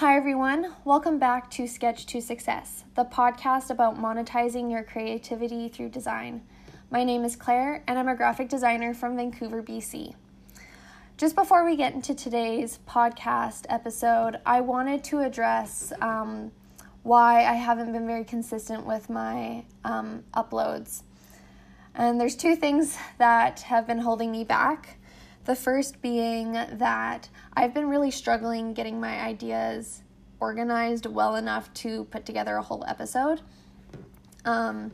Hi, everyone. Welcome back to Sketch to Success, the podcast about monetizing your creativity through design. My name is Claire, and I'm a graphic designer from Vancouver, BC. Just before we get into today's podcast episode, I wanted to address um, why I haven't been very consistent with my um, uploads. And there's two things that have been holding me back. The first being that I've been really struggling getting my ideas organized well enough to put together a whole episode. Um,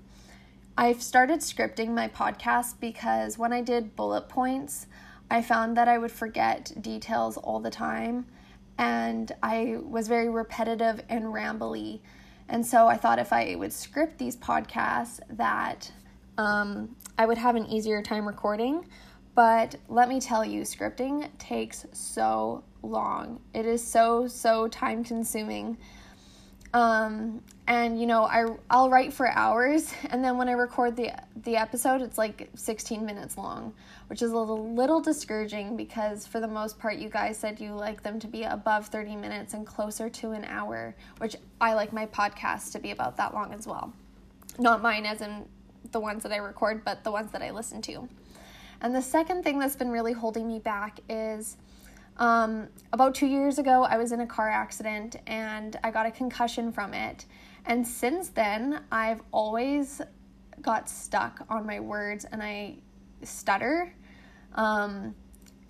I've started scripting my podcast because when I did bullet points, I found that I would forget details all the time and I was very repetitive and rambly. And so I thought if I would script these podcasts that um, I would have an easier time recording. But let me tell you, scripting takes so long. It is so, so time consuming. Um, and you know, I I'll write for hours, and then when I record the the episode, it's like 16 minutes long, which is a little little discouraging because for the most part, you guys said you like them to be above 30 minutes and closer to an hour, which I like my podcast to be about that long as well. Not mine, as in the ones that I record, but the ones that I listen to. And the second thing that's been really holding me back is um, about two years ago, I was in a car accident and I got a concussion from it. And since then, I've always got stuck on my words and I stutter. Um,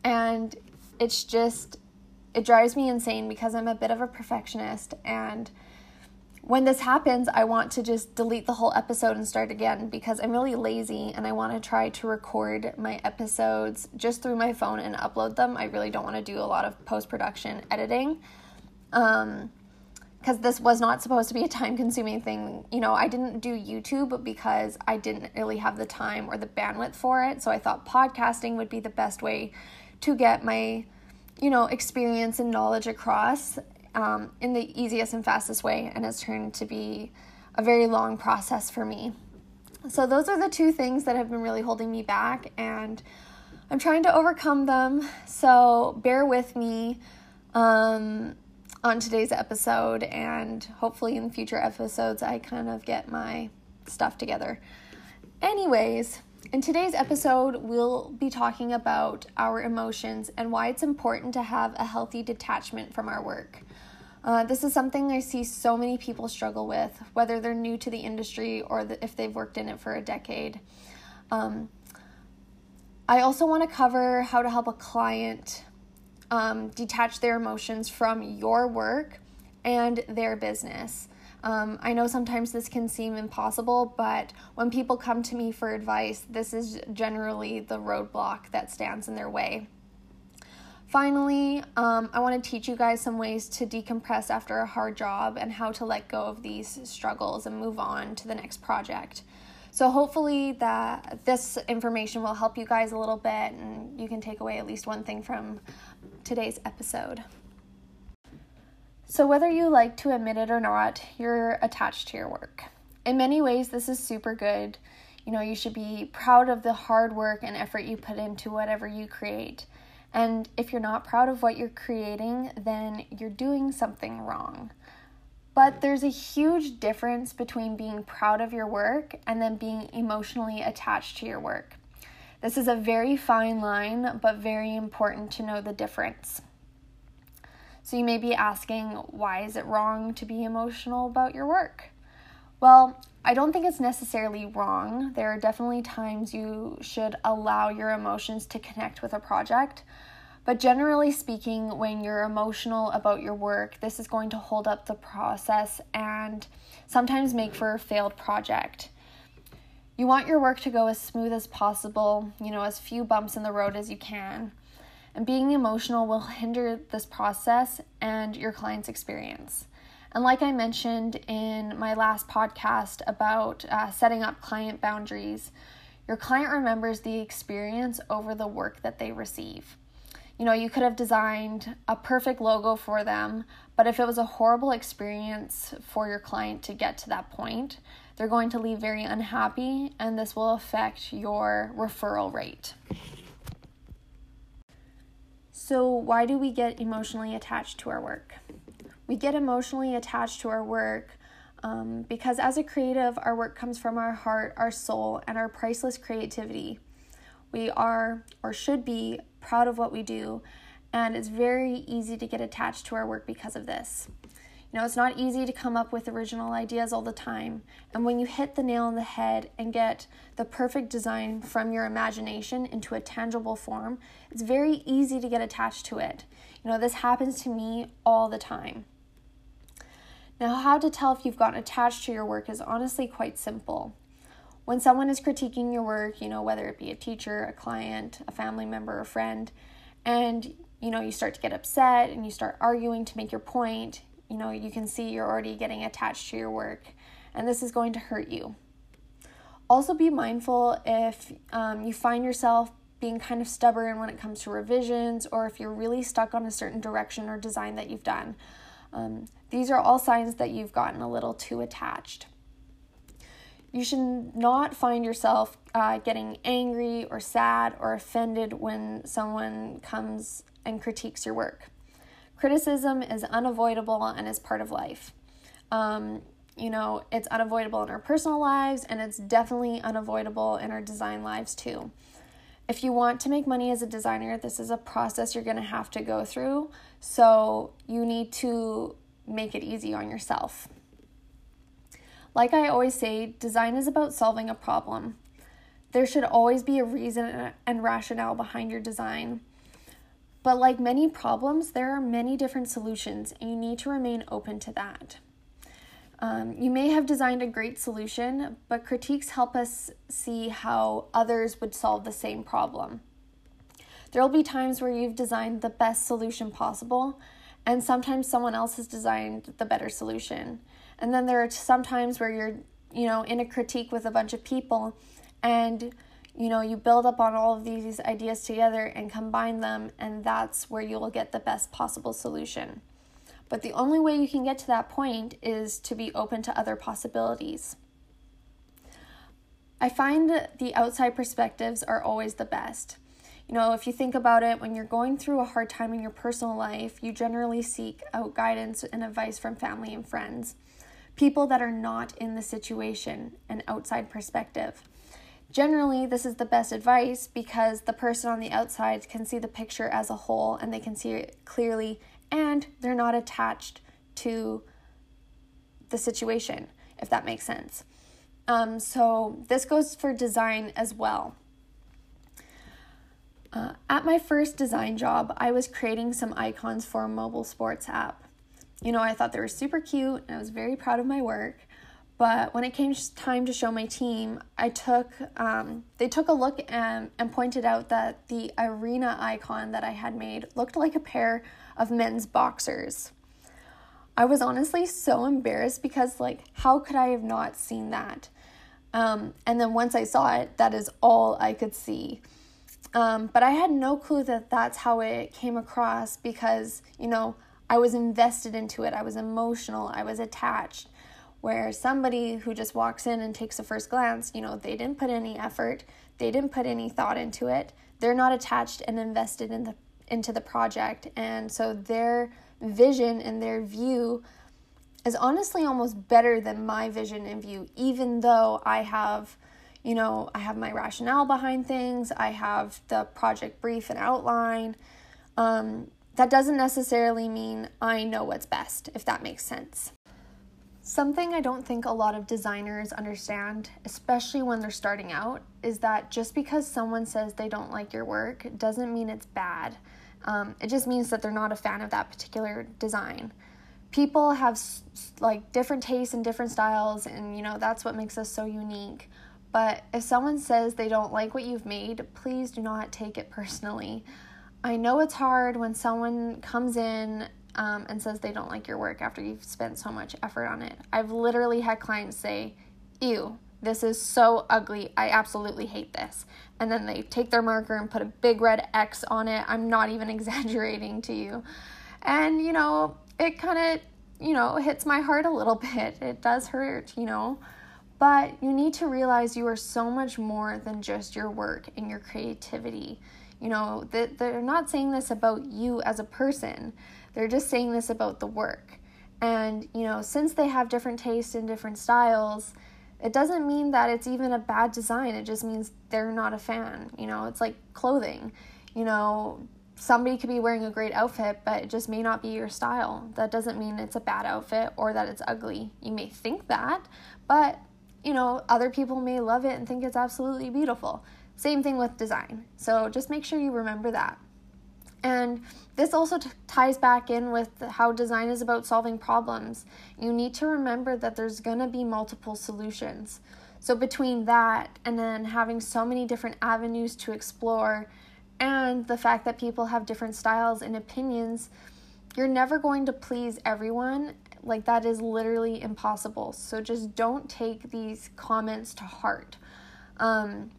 and it's just, it drives me insane because I'm a bit of a perfectionist and when this happens, I want to just delete the whole episode and start again because I'm really lazy and I want to try to record my episodes just through my phone and upload them. I really don't want to do a lot of post production editing. Um, because this was not supposed to be a time consuming thing. You know, I didn't do YouTube because I didn't really have the time or the bandwidth for it. So I thought podcasting would be the best way to get my, you know, experience and knowledge across um, in the easiest and fastest way and has turned to be a very long process for me. So, those are the two things that have been really holding me back, and I'm trying to overcome them. So, bear with me um, on today's episode, and hopefully, in future episodes, I kind of get my stuff together. Anyways, in today's episode, we'll be talking about our emotions and why it's important to have a healthy detachment from our work. Uh, this is something I see so many people struggle with, whether they're new to the industry or the, if they've worked in it for a decade. Um, I also want to cover how to help a client um, detach their emotions from your work and their business. Um, I know sometimes this can seem impossible, but when people come to me for advice, this is generally the roadblock that stands in their way. Finally, um, I want to teach you guys some ways to decompress after a hard job and how to let go of these struggles and move on to the next project. So hopefully that this information will help you guys a little bit and you can take away at least one thing from today's episode. So whether you like to admit it or not, you're attached to your work. In many ways this is super good. You know, you should be proud of the hard work and effort you put into whatever you create. And if you're not proud of what you're creating, then you're doing something wrong. But there's a huge difference between being proud of your work and then being emotionally attached to your work. This is a very fine line, but very important to know the difference. So you may be asking, why is it wrong to be emotional about your work? Well, I don't think it's necessarily wrong. There are definitely times you should allow your emotions to connect with a project. But generally speaking, when you're emotional about your work, this is going to hold up the process and sometimes make for a failed project. You want your work to go as smooth as possible, you know, as few bumps in the road as you can. And being emotional will hinder this process and your client's experience. And like I mentioned in my last podcast about uh, setting up client boundaries, your client remembers the experience over the work that they receive. You know, you could have designed a perfect logo for them, but if it was a horrible experience for your client to get to that point, they're going to leave very unhappy, and this will affect your referral rate. So, why do we get emotionally attached to our work? We get emotionally attached to our work um, because as a creative, our work comes from our heart, our soul, and our priceless creativity. We are or should be proud of what we do, and it's very easy to get attached to our work because of this. You know, it's not easy to come up with original ideas all the time, and when you hit the nail on the head and get the perfect design from your imagination into a tangible form, it's very easy to get attached to it. You know, this happens to me all the time. Now, how to tell if you've gotten attached to your work is honestly quite simple. When someone is critiquing your work, you know, whether it be a teacher, a client, a family member, a friend, and you know, you start to get upset and you start arguing to make your point, you know, you can see you're already getting attached to your work, and this is going to hurt you. Also, be mindful if um, you find yourself being kind of stubborn when it comes to revisions or if you're really stuck on a certain direction or design that you've done. Um, these are all signs that you've gotten a little too attached. You should not find yourself uh, getting angry or sad or offended when someone comes and critiques your work. Criticism is unavoidable and is part of life. Um, you know, it's unavoidable in our personal lives and it's definitely unavoidable in our design lives too. If you want to make money as a designer, this is a process you're going to have to go through. So you need to make it easy on yourself. Like I always say, design is about solving a problem. There should always be a reason and rationale behind your design. But like many problems, there are many different solutions, and you need to remain open to that. Um, you may have designed a great solution, but critiques help us see how others would solve the same problem. There will be times where you've designed the best solution possible, and sometimes someone else has designed the better solution. And then there are some times where you're, you know, in a critique with a bunch of people and you know, you build up on all of these ideas together and combine them, and that's where you'll get the best possible solution. But the only way you can get to that point is to be open to other possibilities. I find the outside perspectives are always the best. You know, if you think about it, when you're going through a hard time in your personal life, you generally seek out guidance and advice from family and friends, people that are not in the situation, an outside perspective. Generally, this is the best advice because the person on the outside can see the picture as a whole and they can see it clearly and they're not attached to the situation, if that makes sense. Um, so, this goes for design as well. Uh, at my first design job, I was creating some icons for a mobile sports app. You know, I thought they were super cute and I was very proud of my work. But when it came time to show my team, I took um, they took a look and, and pointed out that the arena icon that I had made looked like a pair of men's boxers. I was honestly so embarrassed because like how could I have not seen that? Um, and then once I saw it, that is all I could see. Um, but I had no clue that that's how it came across because, you know, I was invested into it. I was emotional. I was attached. Where somebody who just walks in and takes a first glance, you know, they didn't put any effort, they didn't put any thought into it. They're not attached and invested in the into the project. And so their vision and their view is honestly almost better than my vision and view, even though I have you know, I have my rationale behind things, I have the project brief and outline. Um, that doesn't necessarily mean I know what's best, if that makes sense. Something I don't think a lot of designers understand, especially when they're starting out, is that just because someone says they don't like your work doesn't mean it's bad. Um, it just means that they're not a fan of that particular design. People have like different tastes and different styles, and you know, that's what makes us so unique. But if someone says they don't like what you've made, please do not take it personally. I know it's hard when someone comes in um, and says they don't like your work after you've spent so much effort on it. I've literally had clients say, Ew, this is so ugly. I absolutely hate this. And then they take their marker and put a big red X on it. I'm not even exaggerating to you. And, you know, it kind of, you know, hits my heart a little bit. It does hurt, you know. But you need to realize you are so much more than just your work and your creativity. You know, they're not saying this about you as a person. They're just saying this about the work. And, you know, since they have different tastes and different styles, it doesn't mean that it's even a bad design. It just means they're not a fan. You know, it's like clothing. You know, somebody could be wearing a great outfit, but it just may not be your style. That doesn't mean it's a bad outfit or that it's ugly. You may think that, but you know, other people may love it and think it's absolutely beautiful. Same thing with design. So just make sure you remember that. And this also t- ties back in with how design is about solving problems. You need to remember that there's going to be multiple solutions. So, between that and then having so many different avenues to explore, and the fact that people have different styles and opinions, you're never going to please everyone. Like, that is literally impossible. So, just don't take these comments to heart. Um,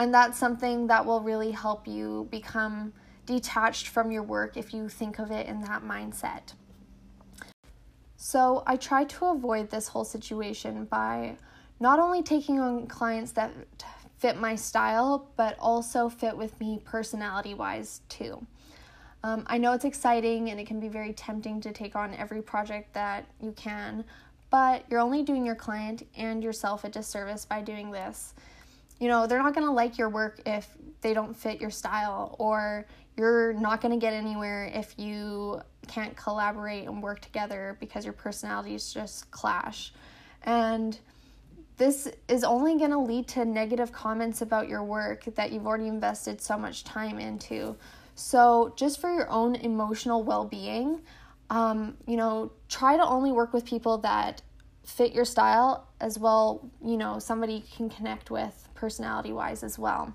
and that's something that will really help you become detached from your work if you think of it in that mindset. So, I try to avoid this whole situation by not only taking on clients that fit my style, but also fit with me personality wise too. Um, I know it's exciting and it can be very tempting to take on every project that you can, but you're only doing your client and yourself a disservice by doing this. You know, they're not going to like your work if they don't fit your style, or you're not going to get anywhere if you can't collaborate and work together because your personalities just clash. And this is only going to lead to negative comments about your work that you've already invested so much time into. So, just for your own emotional well being, um, you know, try to only work with people that fit your style as well, you know, somebody you can connect with personality wise as well.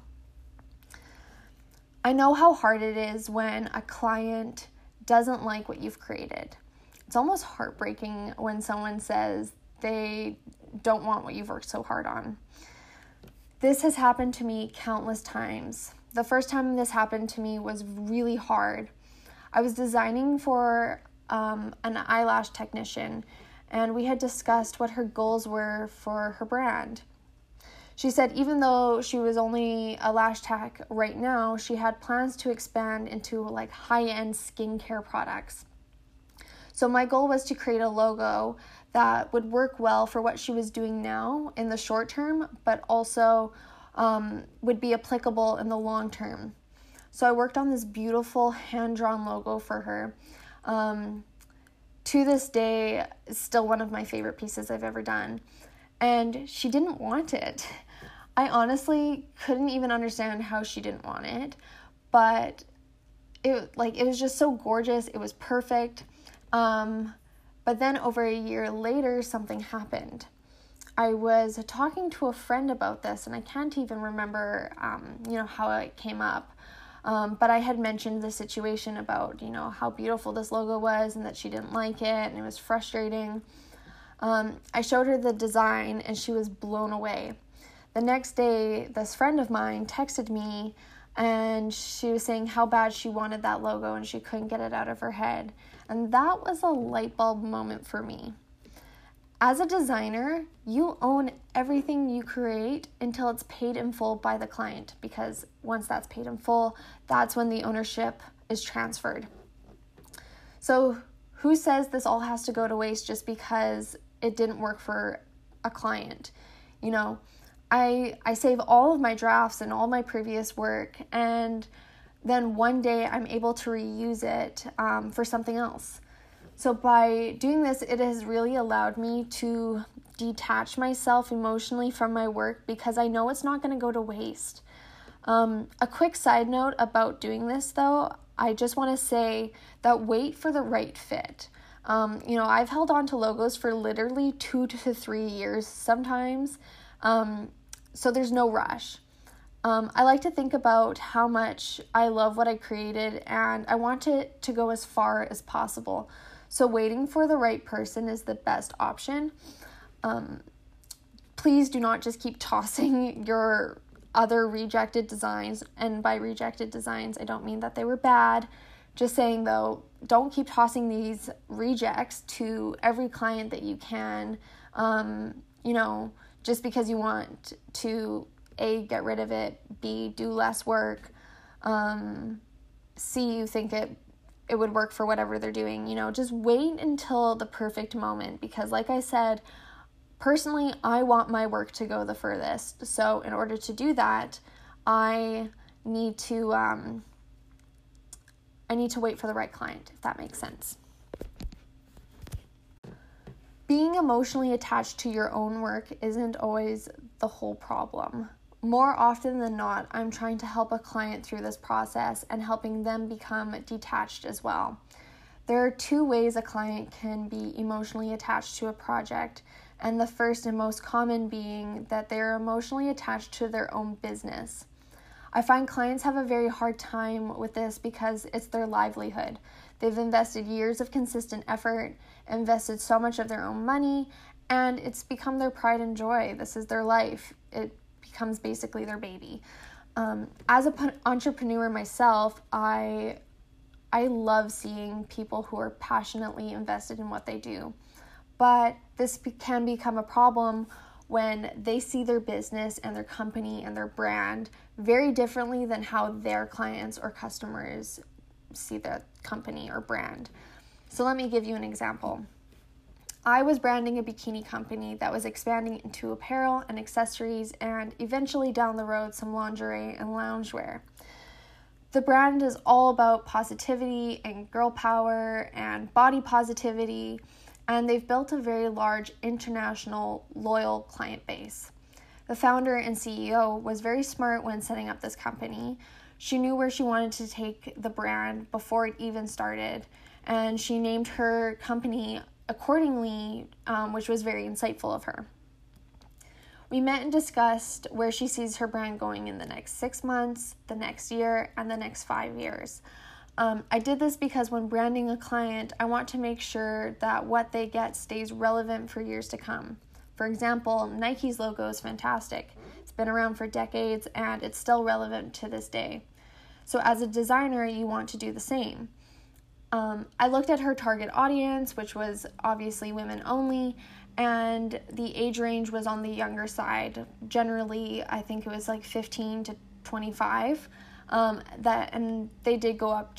I know how hard it is when a client doesn't like what you've created. It's almost heartbreaking when someone says they don't want what you've worked so hard on. This has happened to me countless times. The first time this happened to me was really hard. I was designing for um, an eyelash technician, and we had discussed what her goals were for her brand. She said even though she was only a lash tech right now, she had plans to expand into like high end skincare products. So my goal was to create a logo that would work well for what she was doing now in the short term, but also um, would be applicable in the long term. So I worked on this beautiful hand drawn logo for her. Um, to this day, still one of my favorite pieces I've ever done. And she didn't want it. I honestly couldn't even understand how she didn't want it, but it like it was just so gorgeous. It was perfect. Um, but then over a year later, something happened. I was talking to a friend about this, and I can't even remember, um, you know, how it came up. Um, but I had mentioned the situation about, you know, how beautiful this logo was and that she didn't like it and it was frustrating. Um, I showed her the design and she was blown away. The next day, this friend of mine texted me and she was saying how bad she wanted that logo and she couldn't get it out of her head. And that was a light bulb moment for me. As a designer, you own everything you create until it's paid in full by the client because once that's paid in full, that's when the ownership is transferred. So, who says this all has to go to waste just because it didn't work for a client? You know, I I save all of my drafts and all my previous work and then one day I'm able to reuse it um, for something else. So, by doing this, it has really allowed me to detach myself emotionally from my work because I know it's not going to go to waste. Um, a quick side note about doing this, though, I just want to say that wait for the right fit. Um, you know, I've held on to logos for literally two to three years sometimes, um, so there's no rush. Um, I like to think about how much I love what I created and I want it to go as far as possible. So, waiting for the right person is the best option. Um, please do not just keep tossing your other rejected designs. And by rejected designs, I don't mean that they were bad. Just saying though, don't keep tossing these rejects to every client that you can, um, you know, just because you want to a, get rid of it, B, do less work, um, C, you think it it would work for whatever they're doing. You know, just wait until the perfect moment because, like I said, personally, I want my work to go the furthest. So, in order to do that, I need to um, I need to wait for the right client, if that makes sense. Being emotionally attached to your own work isn't always the whole problem more often than not, I'm trying to help a client through this process and helping them become detached as well. There are two ways a client can be emotionally attached to a project, and the first and most common being that they are emotionally attached to their own business. I find clients have a very hard time with this because it's their livelihood. They've invested years of consistent effort, invested so much of their own money, and it's become their pride and joy. This is their life. It becomes basically their baby. Um, as an entrepreneur myself, I I love seeing people who are passionately invested in what they do. But this can become a problem when they see their business and their company and their brand very differently than how their clients or customers see the company or brand. So let me give you an example. I was branding a bikini company that was expanding into apparel and accessories and eventually down the road some lingerie and loungewear. The brand is all about positivity and girl power and body positivity, and they've built a very large international loyal client base. The founder and CEO was very smart when setting up this company. She knew where she wanted to take the brand before it even started, and she named her company accordingly, um, which was very insightful of her. We met and discussed where she sees her brand going in the next six months, the next year, and the next five years. Um, I did this because when branding a client, I want to make sure that what they get stays relevant for years to come. For example, Nike's logo is fantastic. It's been around for decades and it's still relevant to this day. So, as a designer, you want to do the same. Um, I looked at her target audience, which was obviously women only, and the age range was on the younger side. Generally, I think it was like 15 to 25. Um, that and they did go up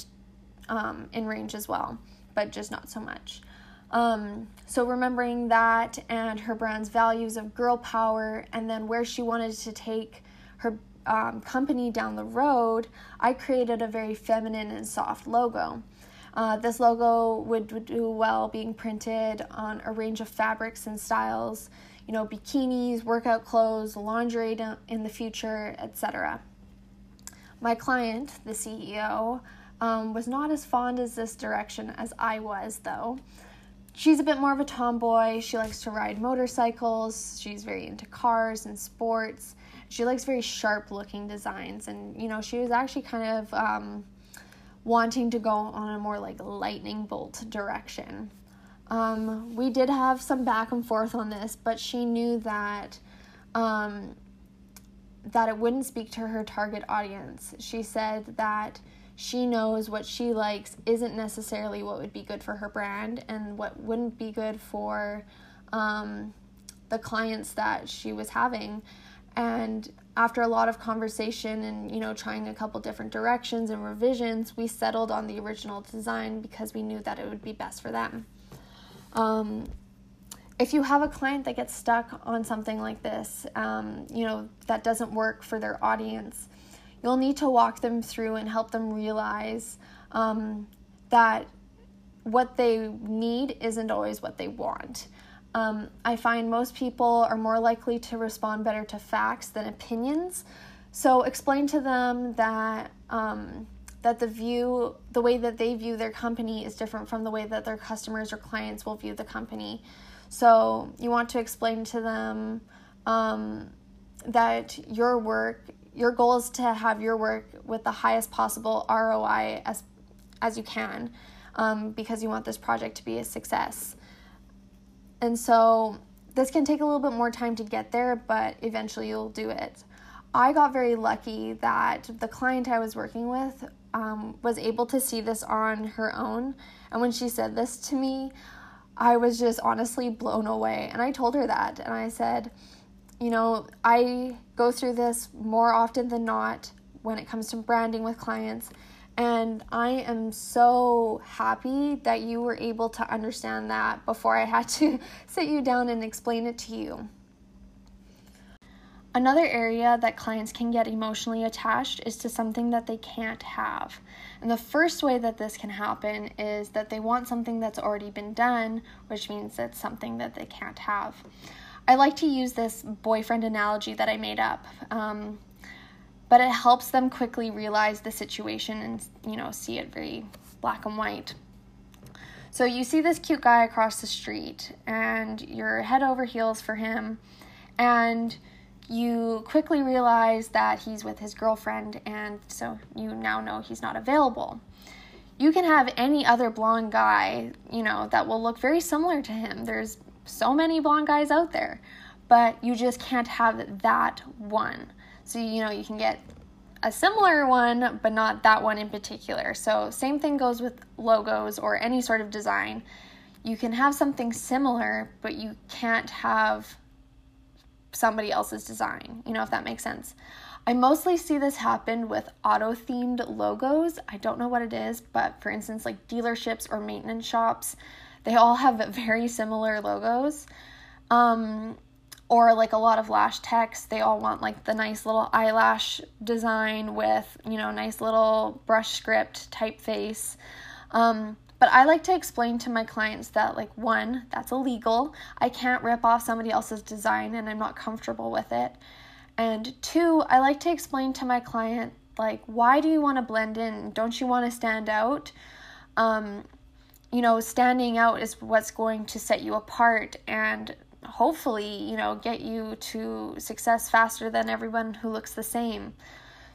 um, in range as well, but just not so much. Um, so remembering that and her brand's values of girl power, and then where she wanted to take her um, company down the road, I created a very feminine and soft logo. Uh, this logo would, would do well being printed on a range of fabrics and styles, you know, bikinis, workout clothes, lingerie in the future, etc. My client, the CEO, um, was not as fond as this direction as I was, though. She's a bit more of a tomboy. She likes to ride motorcycles. She's very into cars and sports. She likes very sharp looking designs. And, you know, she was actually kind of um, wanting to go on a more like lightning bolt direction. Um, we did have some back and forth on this, but she knew that um, that it wouldn't speak to her target audience. She said that she knows what she likes isn't necessarily what would be good for her brand and what wouldn't be good for um, the clients that she was having. And after a lot of conversation and you know trying a couple different directions and revisions we settled on the original design because we knew that it would be best for them. Um, if you have a client that gets stuck on something like this um, you know that doesn't work for their audience you'll need to walk them through and help them realize um, that what they need isn't always what they want um, I find most people are more likely to respond better to facts than opinions. So explain to them that um, that the view, the way that they view their company, is different from the way that their customers or clients will view the company. So you want to explain to them um, that your work, your goal is to have your work with the highest possible ROI as as you can, um, because you want this project to be a success. And so this can take a little bit more time to get there, but eventually you'll do it. I got very lucky that the client I was working with um, was able to see this on her own. And when she said this to me, I was just honestly blown away. And I told her that. And I said, you know, I go through this more often than not when it comes to branding with clients. And I am so happy that you were able to understand that before I had to sit you down and explain it to you. Another area that clients can get emotionally attached is to something that they can't have. And the first way that this can happen is that they want something that's already been done, which means it's something that they can't have. I like to use this boyfriend analogy that I made up. Um, but it helps them quickly realize the situation and you know see it very black and white. So you see this cute guy across the street and you're head over heels for him and you quickly realize that he's with his girlfriend and so you now know he's not available. You can have any other blonde guy you know that will look very similar to him. There's so many blonde guys out there but you just can't have that one so, you know, you can get a similar one, but not that one in particular. So, same thing goes with logos or any sort of design. You can have something similar, but you can't have somebody else's design, you know, if that makes sense. I mostly see this happen with auto themed logos. I don't know what it is, but for instance, like dealerships or maintenance shops, they all have very similar logos. Um, or like a lot of lash techs they all want like the nice little eyelash design with you know nice little brush script typeface. Um, but i like to explain to my clients that like one that's illegal. I can't rip off somebody else's design and i'm not comfortable with it. And two i like to explain to my client like why do you want to blend in? Don't you want to stand out? Um, you know standing out is what's going to set you apart and hopefully, you know, get you to success faster than everyone who looks the same.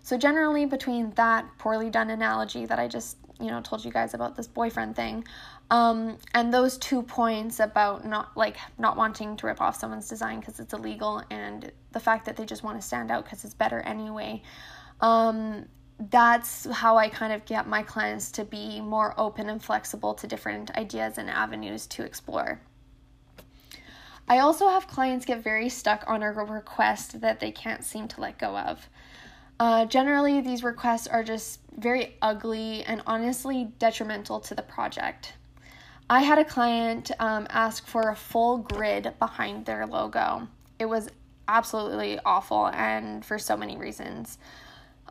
So generally between that poorly done analogy that I just, you know, told you guys about this boyfriend thing, um, and those two points about not like not wanting to rip off someone's design because it's illegal and the fact that they just want to stand out because it's better anyway. Um, that's how I kind of get my clients to be more open and flexible to different ideas and avenues to explore. I also have clients get very stuck on a request that they can't seem to let go of. Uh, generally, these requests are just very ugly and honestly detrimental to the project. I had a client um, ask for a full grid behind their logo. It was absolutely awful and for so many reasons.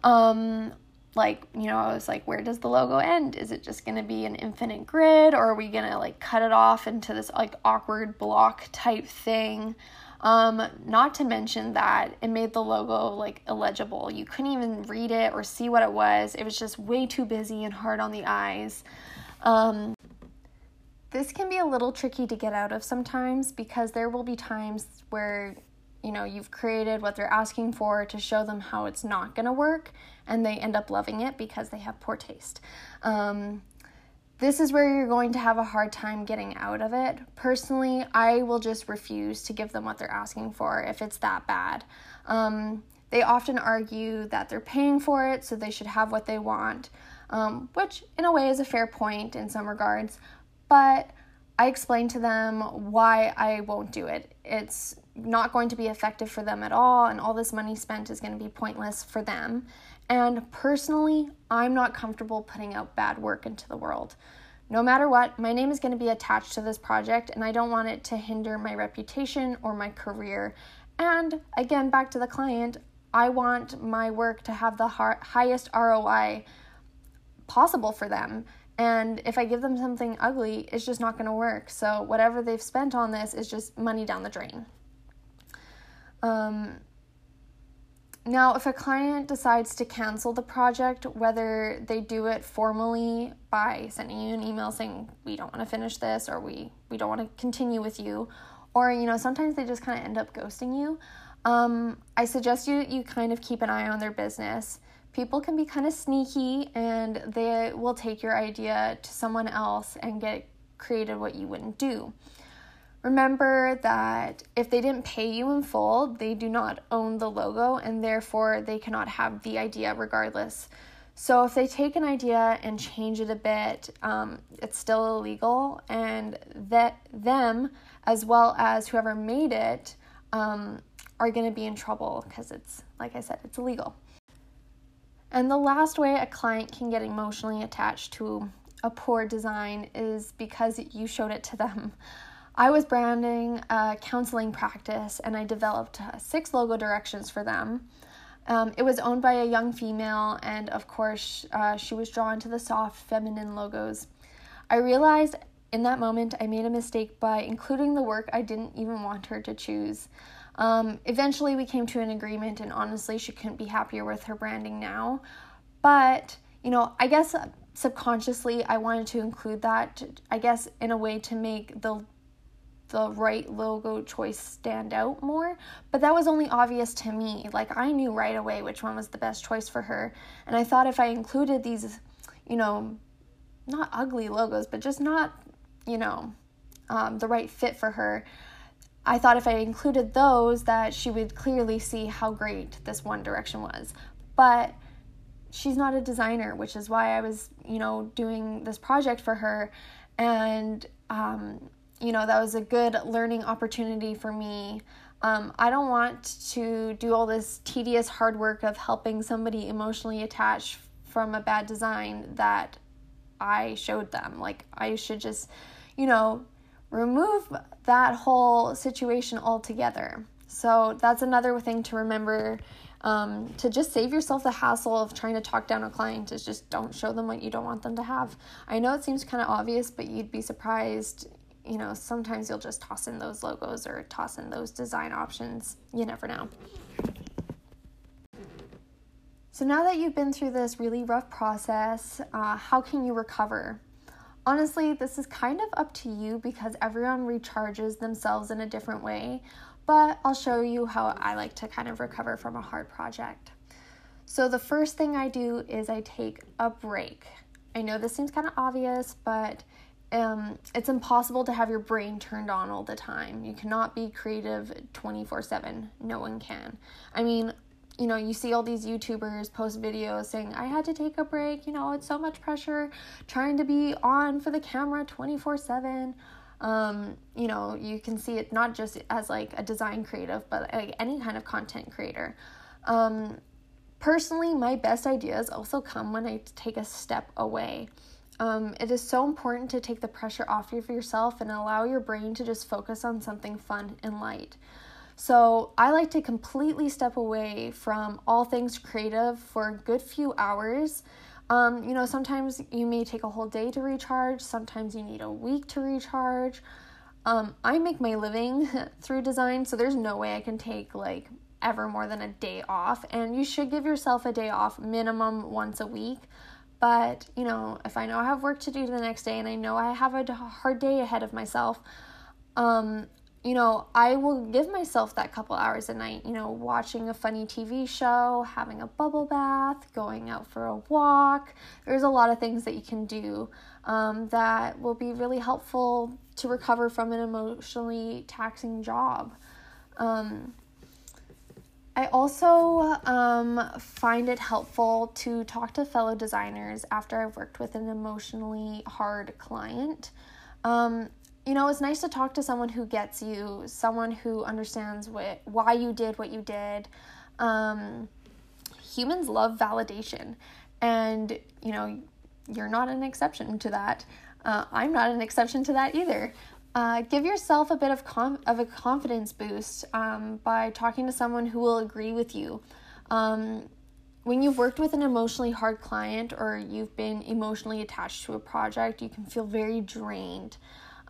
Um, like you know i was like where does the logo end? Is it just going to be an infinite grid or are we going to like cut it off into this like awkward block type thing? Um not to mention that it made the logo like illegible. You couldn't even read it or see what it was. It was just way too busy and hard on the eyes. Um this can be a little tricky to get out of sometimes because there will be times where you know you've created what they're asking for to show them how it's not going to work and they end up loving it because they have poor taste. Um, this is where you're going to have a hard time getting out of it. Personally i will just refuse to give them what they're asking for if it's that bad. Um, they often argue that they're paying for it so they should have what they want um, which in a way is a fair point in some regards but I explain to them why I won't do it. It's not going to be effective for them at all, and all this money spent is going to be pointless for them. And personally, I'm not comfortable putting out bad work into the world. No matter what, my name is going to be attached to this project, and I don't want it to hinder my reputation or my career. And again, back to the client, I want my work to have the highest ROI possible for them. And if I give them something ugly, it's just not going to work. So, whatever they've spent on this is just money down the drain. Um, now, if a client decides to cancel the project, whether they do it formally by sending you an email saying we don't want to finish this or we, we don't want to continue with you, or you know, sometimes they just kind of end up ghosting you, um, I suggest you you kind of keep an eye on their business people can be kind of sneaky and they will take your idea to someone else and get created what you wouldn't do. Remember that if they didn't pay you in full, they do not own the logo and therefore they cannot have the idea regardless. So if they take an idea and change it a bit, um, it's still illegal, and that them as well as whoever made it um, are going to be in trouble because it's like I said, it's illegal. And the last way a client can get emotionally attached to a poor design is because you showed it to them. I was branding a counseling practice and I developed uh, six logo directions for them. Um, it was owned by a young female, and of course, uh, she was drawn to the soft feminine logos. I realized in that moment I made a mistake by including the work I didn't even want her to choose. Um, eventually, we came to an agreement, and honestly, she couldn't be happier with her branding now. But, you know, I guess subconsciously I wanted to include that, I guess, in a way to make the the right logo choice stand out more, but that was only obvious to me. Like I knew right away which one was the best choice for her, and I thought if I included these, you know, not ugly logos, but just not, you know, um, the right fit for her. I thought if I included those, that she would clearly see how great this one direction was. But she's not a designer, which is why I was, you know, doing this project for her. And um, you know, that was a good learning opportunity for me. Um, I don't want to do all this tedious hard work of helping somebody emotionally attach from a bad design that I showed them. Like, I should just, you know, remove that whole situation altogether. So, that's another thing to remember um, to just save yourself the hassle of trying to talk down a client is just don't show them what you don't want them to have. I know it seems kind of obvious, but you'd be surprised you know, sometimes you'll just toss in those logos or toss in those design options. You never know. So, now that you've been through this really rough process, uh, how can you recover? Honestly, this is kind of up to you because everyone recharges themselves in a different way, but I'll show you how I like to kind of recover from a hard project. So, the first thing I do is I take a break. I know this seems kind of obvious, but um, it's impossible to have your brain turned on all the time. You cannot be creative 24 7. No one can. I mean, you know, you see all these YouTubers post videos saying, I had to take a break. You know, it's so much pressure trying to be on for the camera 24 7. Um, you know, you can see it not just as like a design creative, but like any kind of content creator. Um, personally, my best ideas also come when I take a step away. Um, it is so important to take the pressure off of yourself and allow your brain to just focus on something fun and light. So, I like to completely step away from all things creative for a good few hours. Um, you know, sometimes you may take a whole day to recharge, sometimes you need a week to recharge. Um, I make my living through design, so there's no way I can take like ever more than a day off. And you should give yourself a day off minimum once a week. But, you know, if I know I have work to do the next day and I know I have a hard day ahead of myself, um, you know, I will give myself that couple hours a night, you know, watching a funny TV show, having a bubble bath, going out for a walk. There's a lot of things that you can do um, that will be really helpful to recover from an emotionally taxing job. Um, I also um, find it helpful to talk to fellow designers after I've worked with an emotionally hard client. Um, you know, it's nice to talk to someone who gets you, someone who understands what, why you did what you did. Um, humans love validation, and you know, you're not an exception to that. Uh, I'm not an exception to that either. Uh, give yourself a bit of com- of a confidence boost um, by talking to someone who will agree with you. Um, when you've worked with an emotionally hard client or you've been emotionally attached to a project, you can feel very drained.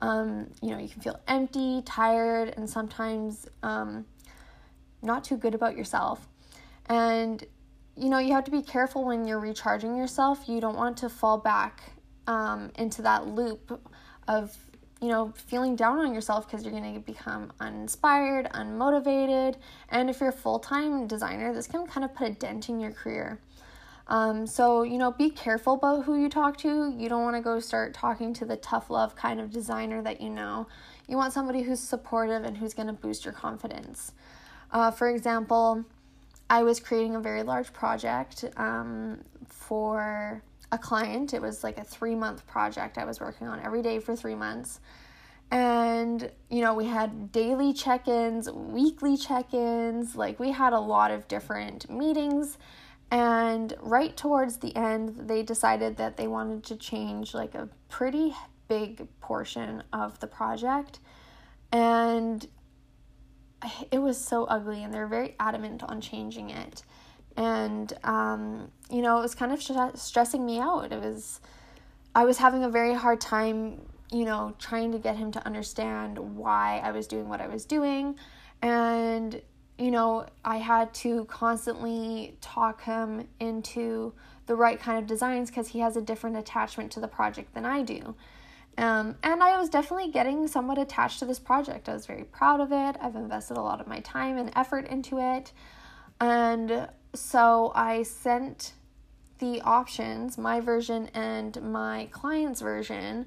Um, you know, you can feel empty, tired, and sometimes um, not too good about yourself. And you know, you have to be careful when you're recharging yourself. You don't want to fall back um, into that loop of you know, feeling down on yourself because you're going to become uninspired, unmotivated, and if you're a full time designer, this can kind of put a dent in your career. Um, so, you know, be careful about who you talk to. You don't want to go start talking to the tough love kind of designer that you know. You want somebody who's supportive and who's going to boost your confidence. Uh, for example, I was creating a very large project um, for a client. It was like a three month project I was working on every day for three months. And, you know, we had daily check ins, weekly check ins, like we had a lot of different meetings. And right towards the end, they decided that they wanted to change like a pretty big portion of the project. And it was so ugly, and they're very adamant on changing it. And, um, you know, it was kind of st- stressing me out. It was, I was having a very hard time, you know, trying to get him to understand why I was doing what I was doing. And you know, I had to constantly talk him into the right kind of designs because he has a different attachment to the project than I do. Um, and I was definitely getting somewhat attached to this project. I was very proud of it. I've invested a lot of my time and effort into it. And so I sent the options, my version and my client's version,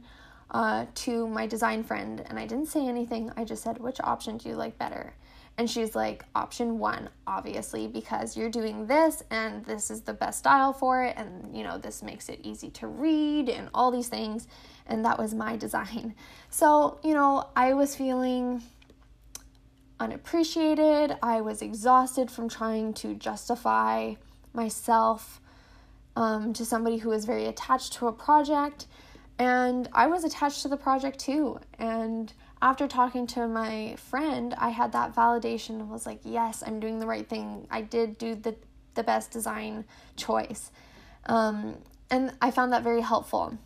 uh, to my design friend. And I didn't say anything. I just said, which option do you like better? And she's like, option one, obviously, because you're doing this and this is the best style for it. And, you know, this makes it easy to read and all these things. And that was my design. So, you know, I was feeling unappreciated. I was exhausted from trying to justify myself um, to somebody who was very attached to a project. And I was attached to the project too. And after talking to my friend, I had that validation and was like, yes, I'm doing the right thing. I did do the, the best design choice. Um, and I found that very helpful.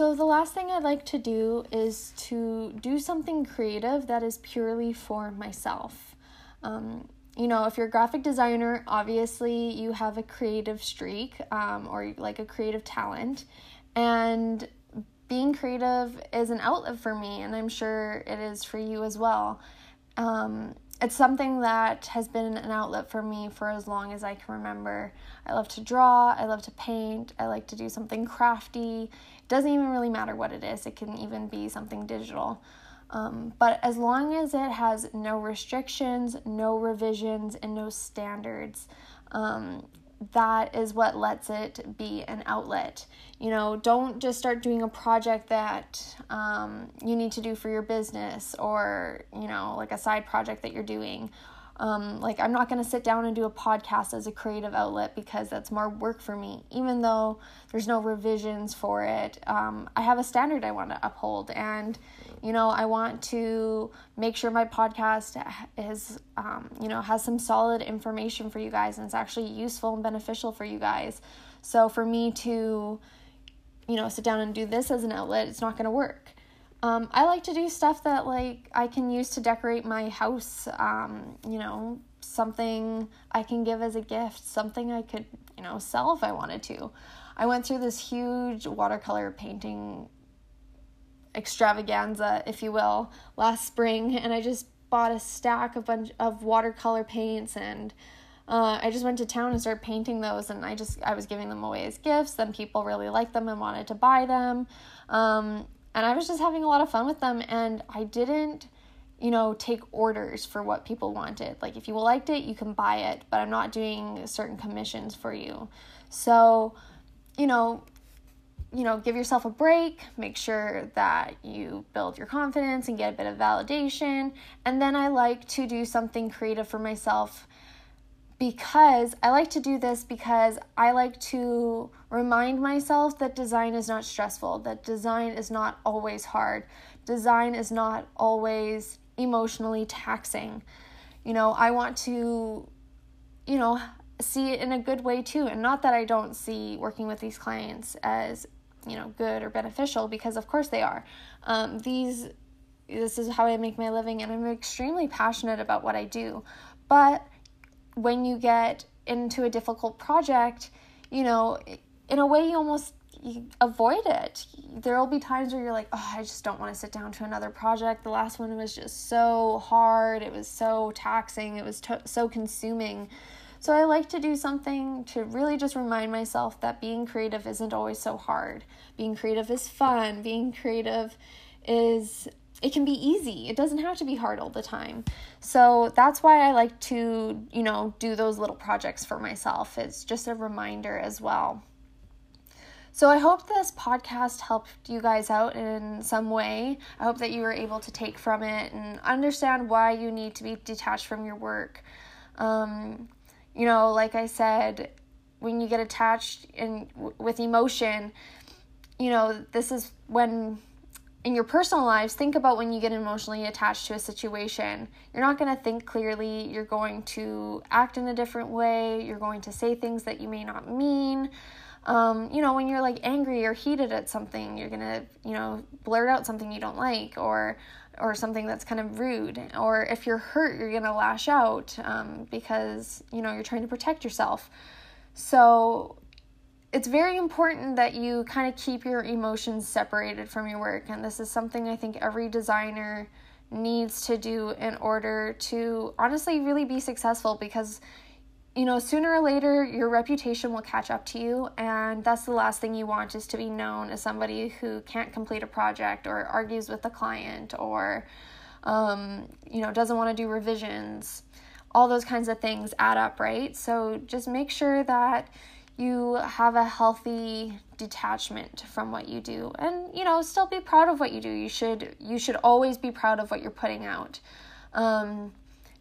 So, the last thing I'd like to do is to do something creative that is purely for myself. Um, you know, if you're a graphic designer, obviously you have a creative streak um, or like a creative talent. And being creative is an outlet for me, and I'm sure it is for you as well. Um, it's something that has been an outlet for me for as long as I can remember. I love to draw, I love to paint, I like to do something crafty. It doesn't even really matter what it is, it can even be something digital. Um, but as long as it has no restrictions, no revisions, and no standards, um, that is what lets it be an outlet. You know, don't just start doing a project that um, you need to do for your business or, you know, like a side project that you're doing. Um, like, I'm not going to sit down and do a podcast as a creative outlet because that's more work for me, even though there's no revisions for it. Um, I have a standard I want to uphold, and you know, I want to make sure my podcast is, um, you know, has some solid information for you guys and it's actually useful and beneficial for you guys. So for me to, you know, sit down and do this as an outlet, it's not going to work. Um, I like to do stuff that like I can use to decorate my house. Um, you know, something I can give as a gift, something I could, you know, sell if I wanted to. I went through this huge watercolor painting extravaganza, if you will, last spring, and I just bought a stack of bunch of watercolor paints and uh, I just went to town and started painting those, and I just I was giving them away as gifts. Then people really liked them and wanted to buy them, um, and I was just having a lot of fun with them. And I didn't, you know, take orders for what people wanted. Like if you liked it, you can buy it, but I'm not doing certain commissions for you. So, you know, you know, give yourself a break, make sure that you build your confidence and get a bit of validation. And then I like to do something creative for myself because I like to do this because I like to remind myself that design is not stressful, that design is not always hard, design is not always emotionally taxing. You know, I want to, you know, see it in a good way too. And not that I don't see working with these clients as you know good or beneficial because of course they are. Um, these this is how i make my living and i'm extremely passionate about what i do. But when you get into a difficult project you know in a way you almost you avoid it. There will be times where you're like oh i just don't want to sit down to another project. The last one was just so hard. It was so taxing. It was so consuming so I like to do something to really just remind myself that being creative isn't always so hard. Being creative is fun. Being creative is it can be easy. It doesn't have to be hard all the time. So that's why I like to, you know, do those little projects for myself. It's just a reminder as well. So I hope this podcast helped you guys out in some way. I hope that you were able to take from it and understand why you need to be detached from your work. Um, you know, like I said, when you get attached in with emotion, you know, this is when in your personal lives, think about when you get emotionally attached to a situation. You're not going to think clearly. You're going to act in a different way. You're going to say things that you may not mean. Um, you know, when you're like angry or heated at something, you're to, you know, blurt out something you don't like or or something that's kind of rude. Or if you're hurt, you're to lash out um, because, you know, you're trying to protect yourself. So it's very important that you kind of keep your emotions separated from your work. And this is something I think every designer needs to do in order to honestly really be successful because you know sooner or later your reputation will catch up to you and that's the last thing you want is to be known as somebody who can't complete a project or argues with the client or um, you know doesn't want to do revisions. All those kinds of things add up right? So just make sure that you have a healthy detachment from what you do and you know still be proud of what you do. You should you should always be proud of what you're putting out. Um,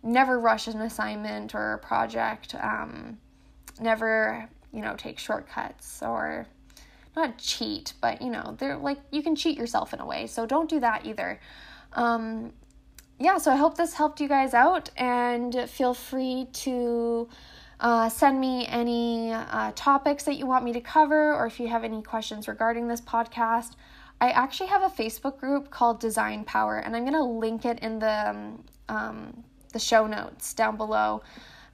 never rush an assignment or a project um, never you know take shortcuts or not cheat but you know they're like you can cheat yourself in a way so don't do that either um, yeah so i hope this helped you guys out and feel free to uh, send me any uh, topics that you want me to cover, or if you have any questions regarding this podcast. I actually have a Facebook group called Design Power, and I'm going to link it in the um, um, the show notes down below.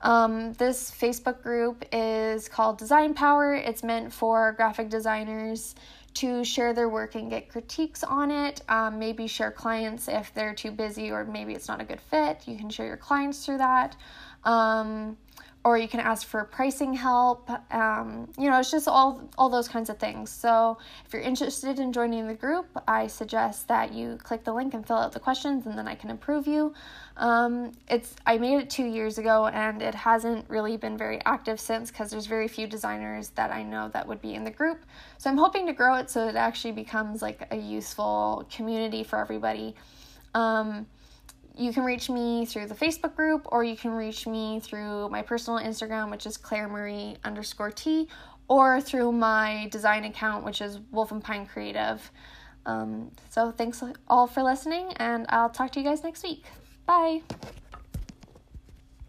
Um, this Facebook group is called Design Power. It's meant for graphic designers to share their work and get critiques on it. Um, maybe share clients if they're too busy or maybe it's not a good fit. You can share your clients through that. Um, or you can ask for pricing help. Um, you know, it's just all all those kinds of things. So if you're interested in joining the group, I suggest that you click the link and fill out the questions, and then I can approve you. Um, it's I made it two years ago, and it hasn't really been very active since because there's very few designers that I know that would be in the group. So I'm hoping to grow it so it actually becomes like a useful community for everybody. Um, you can reach me through the Facebook group or you can reach me through my personal Instagram, which is Claire Marie underscore T, or through my design account, which is Wolf and Pine Creative. Um, so thanks all for listening, and I'll talk to you guys next week. Bye.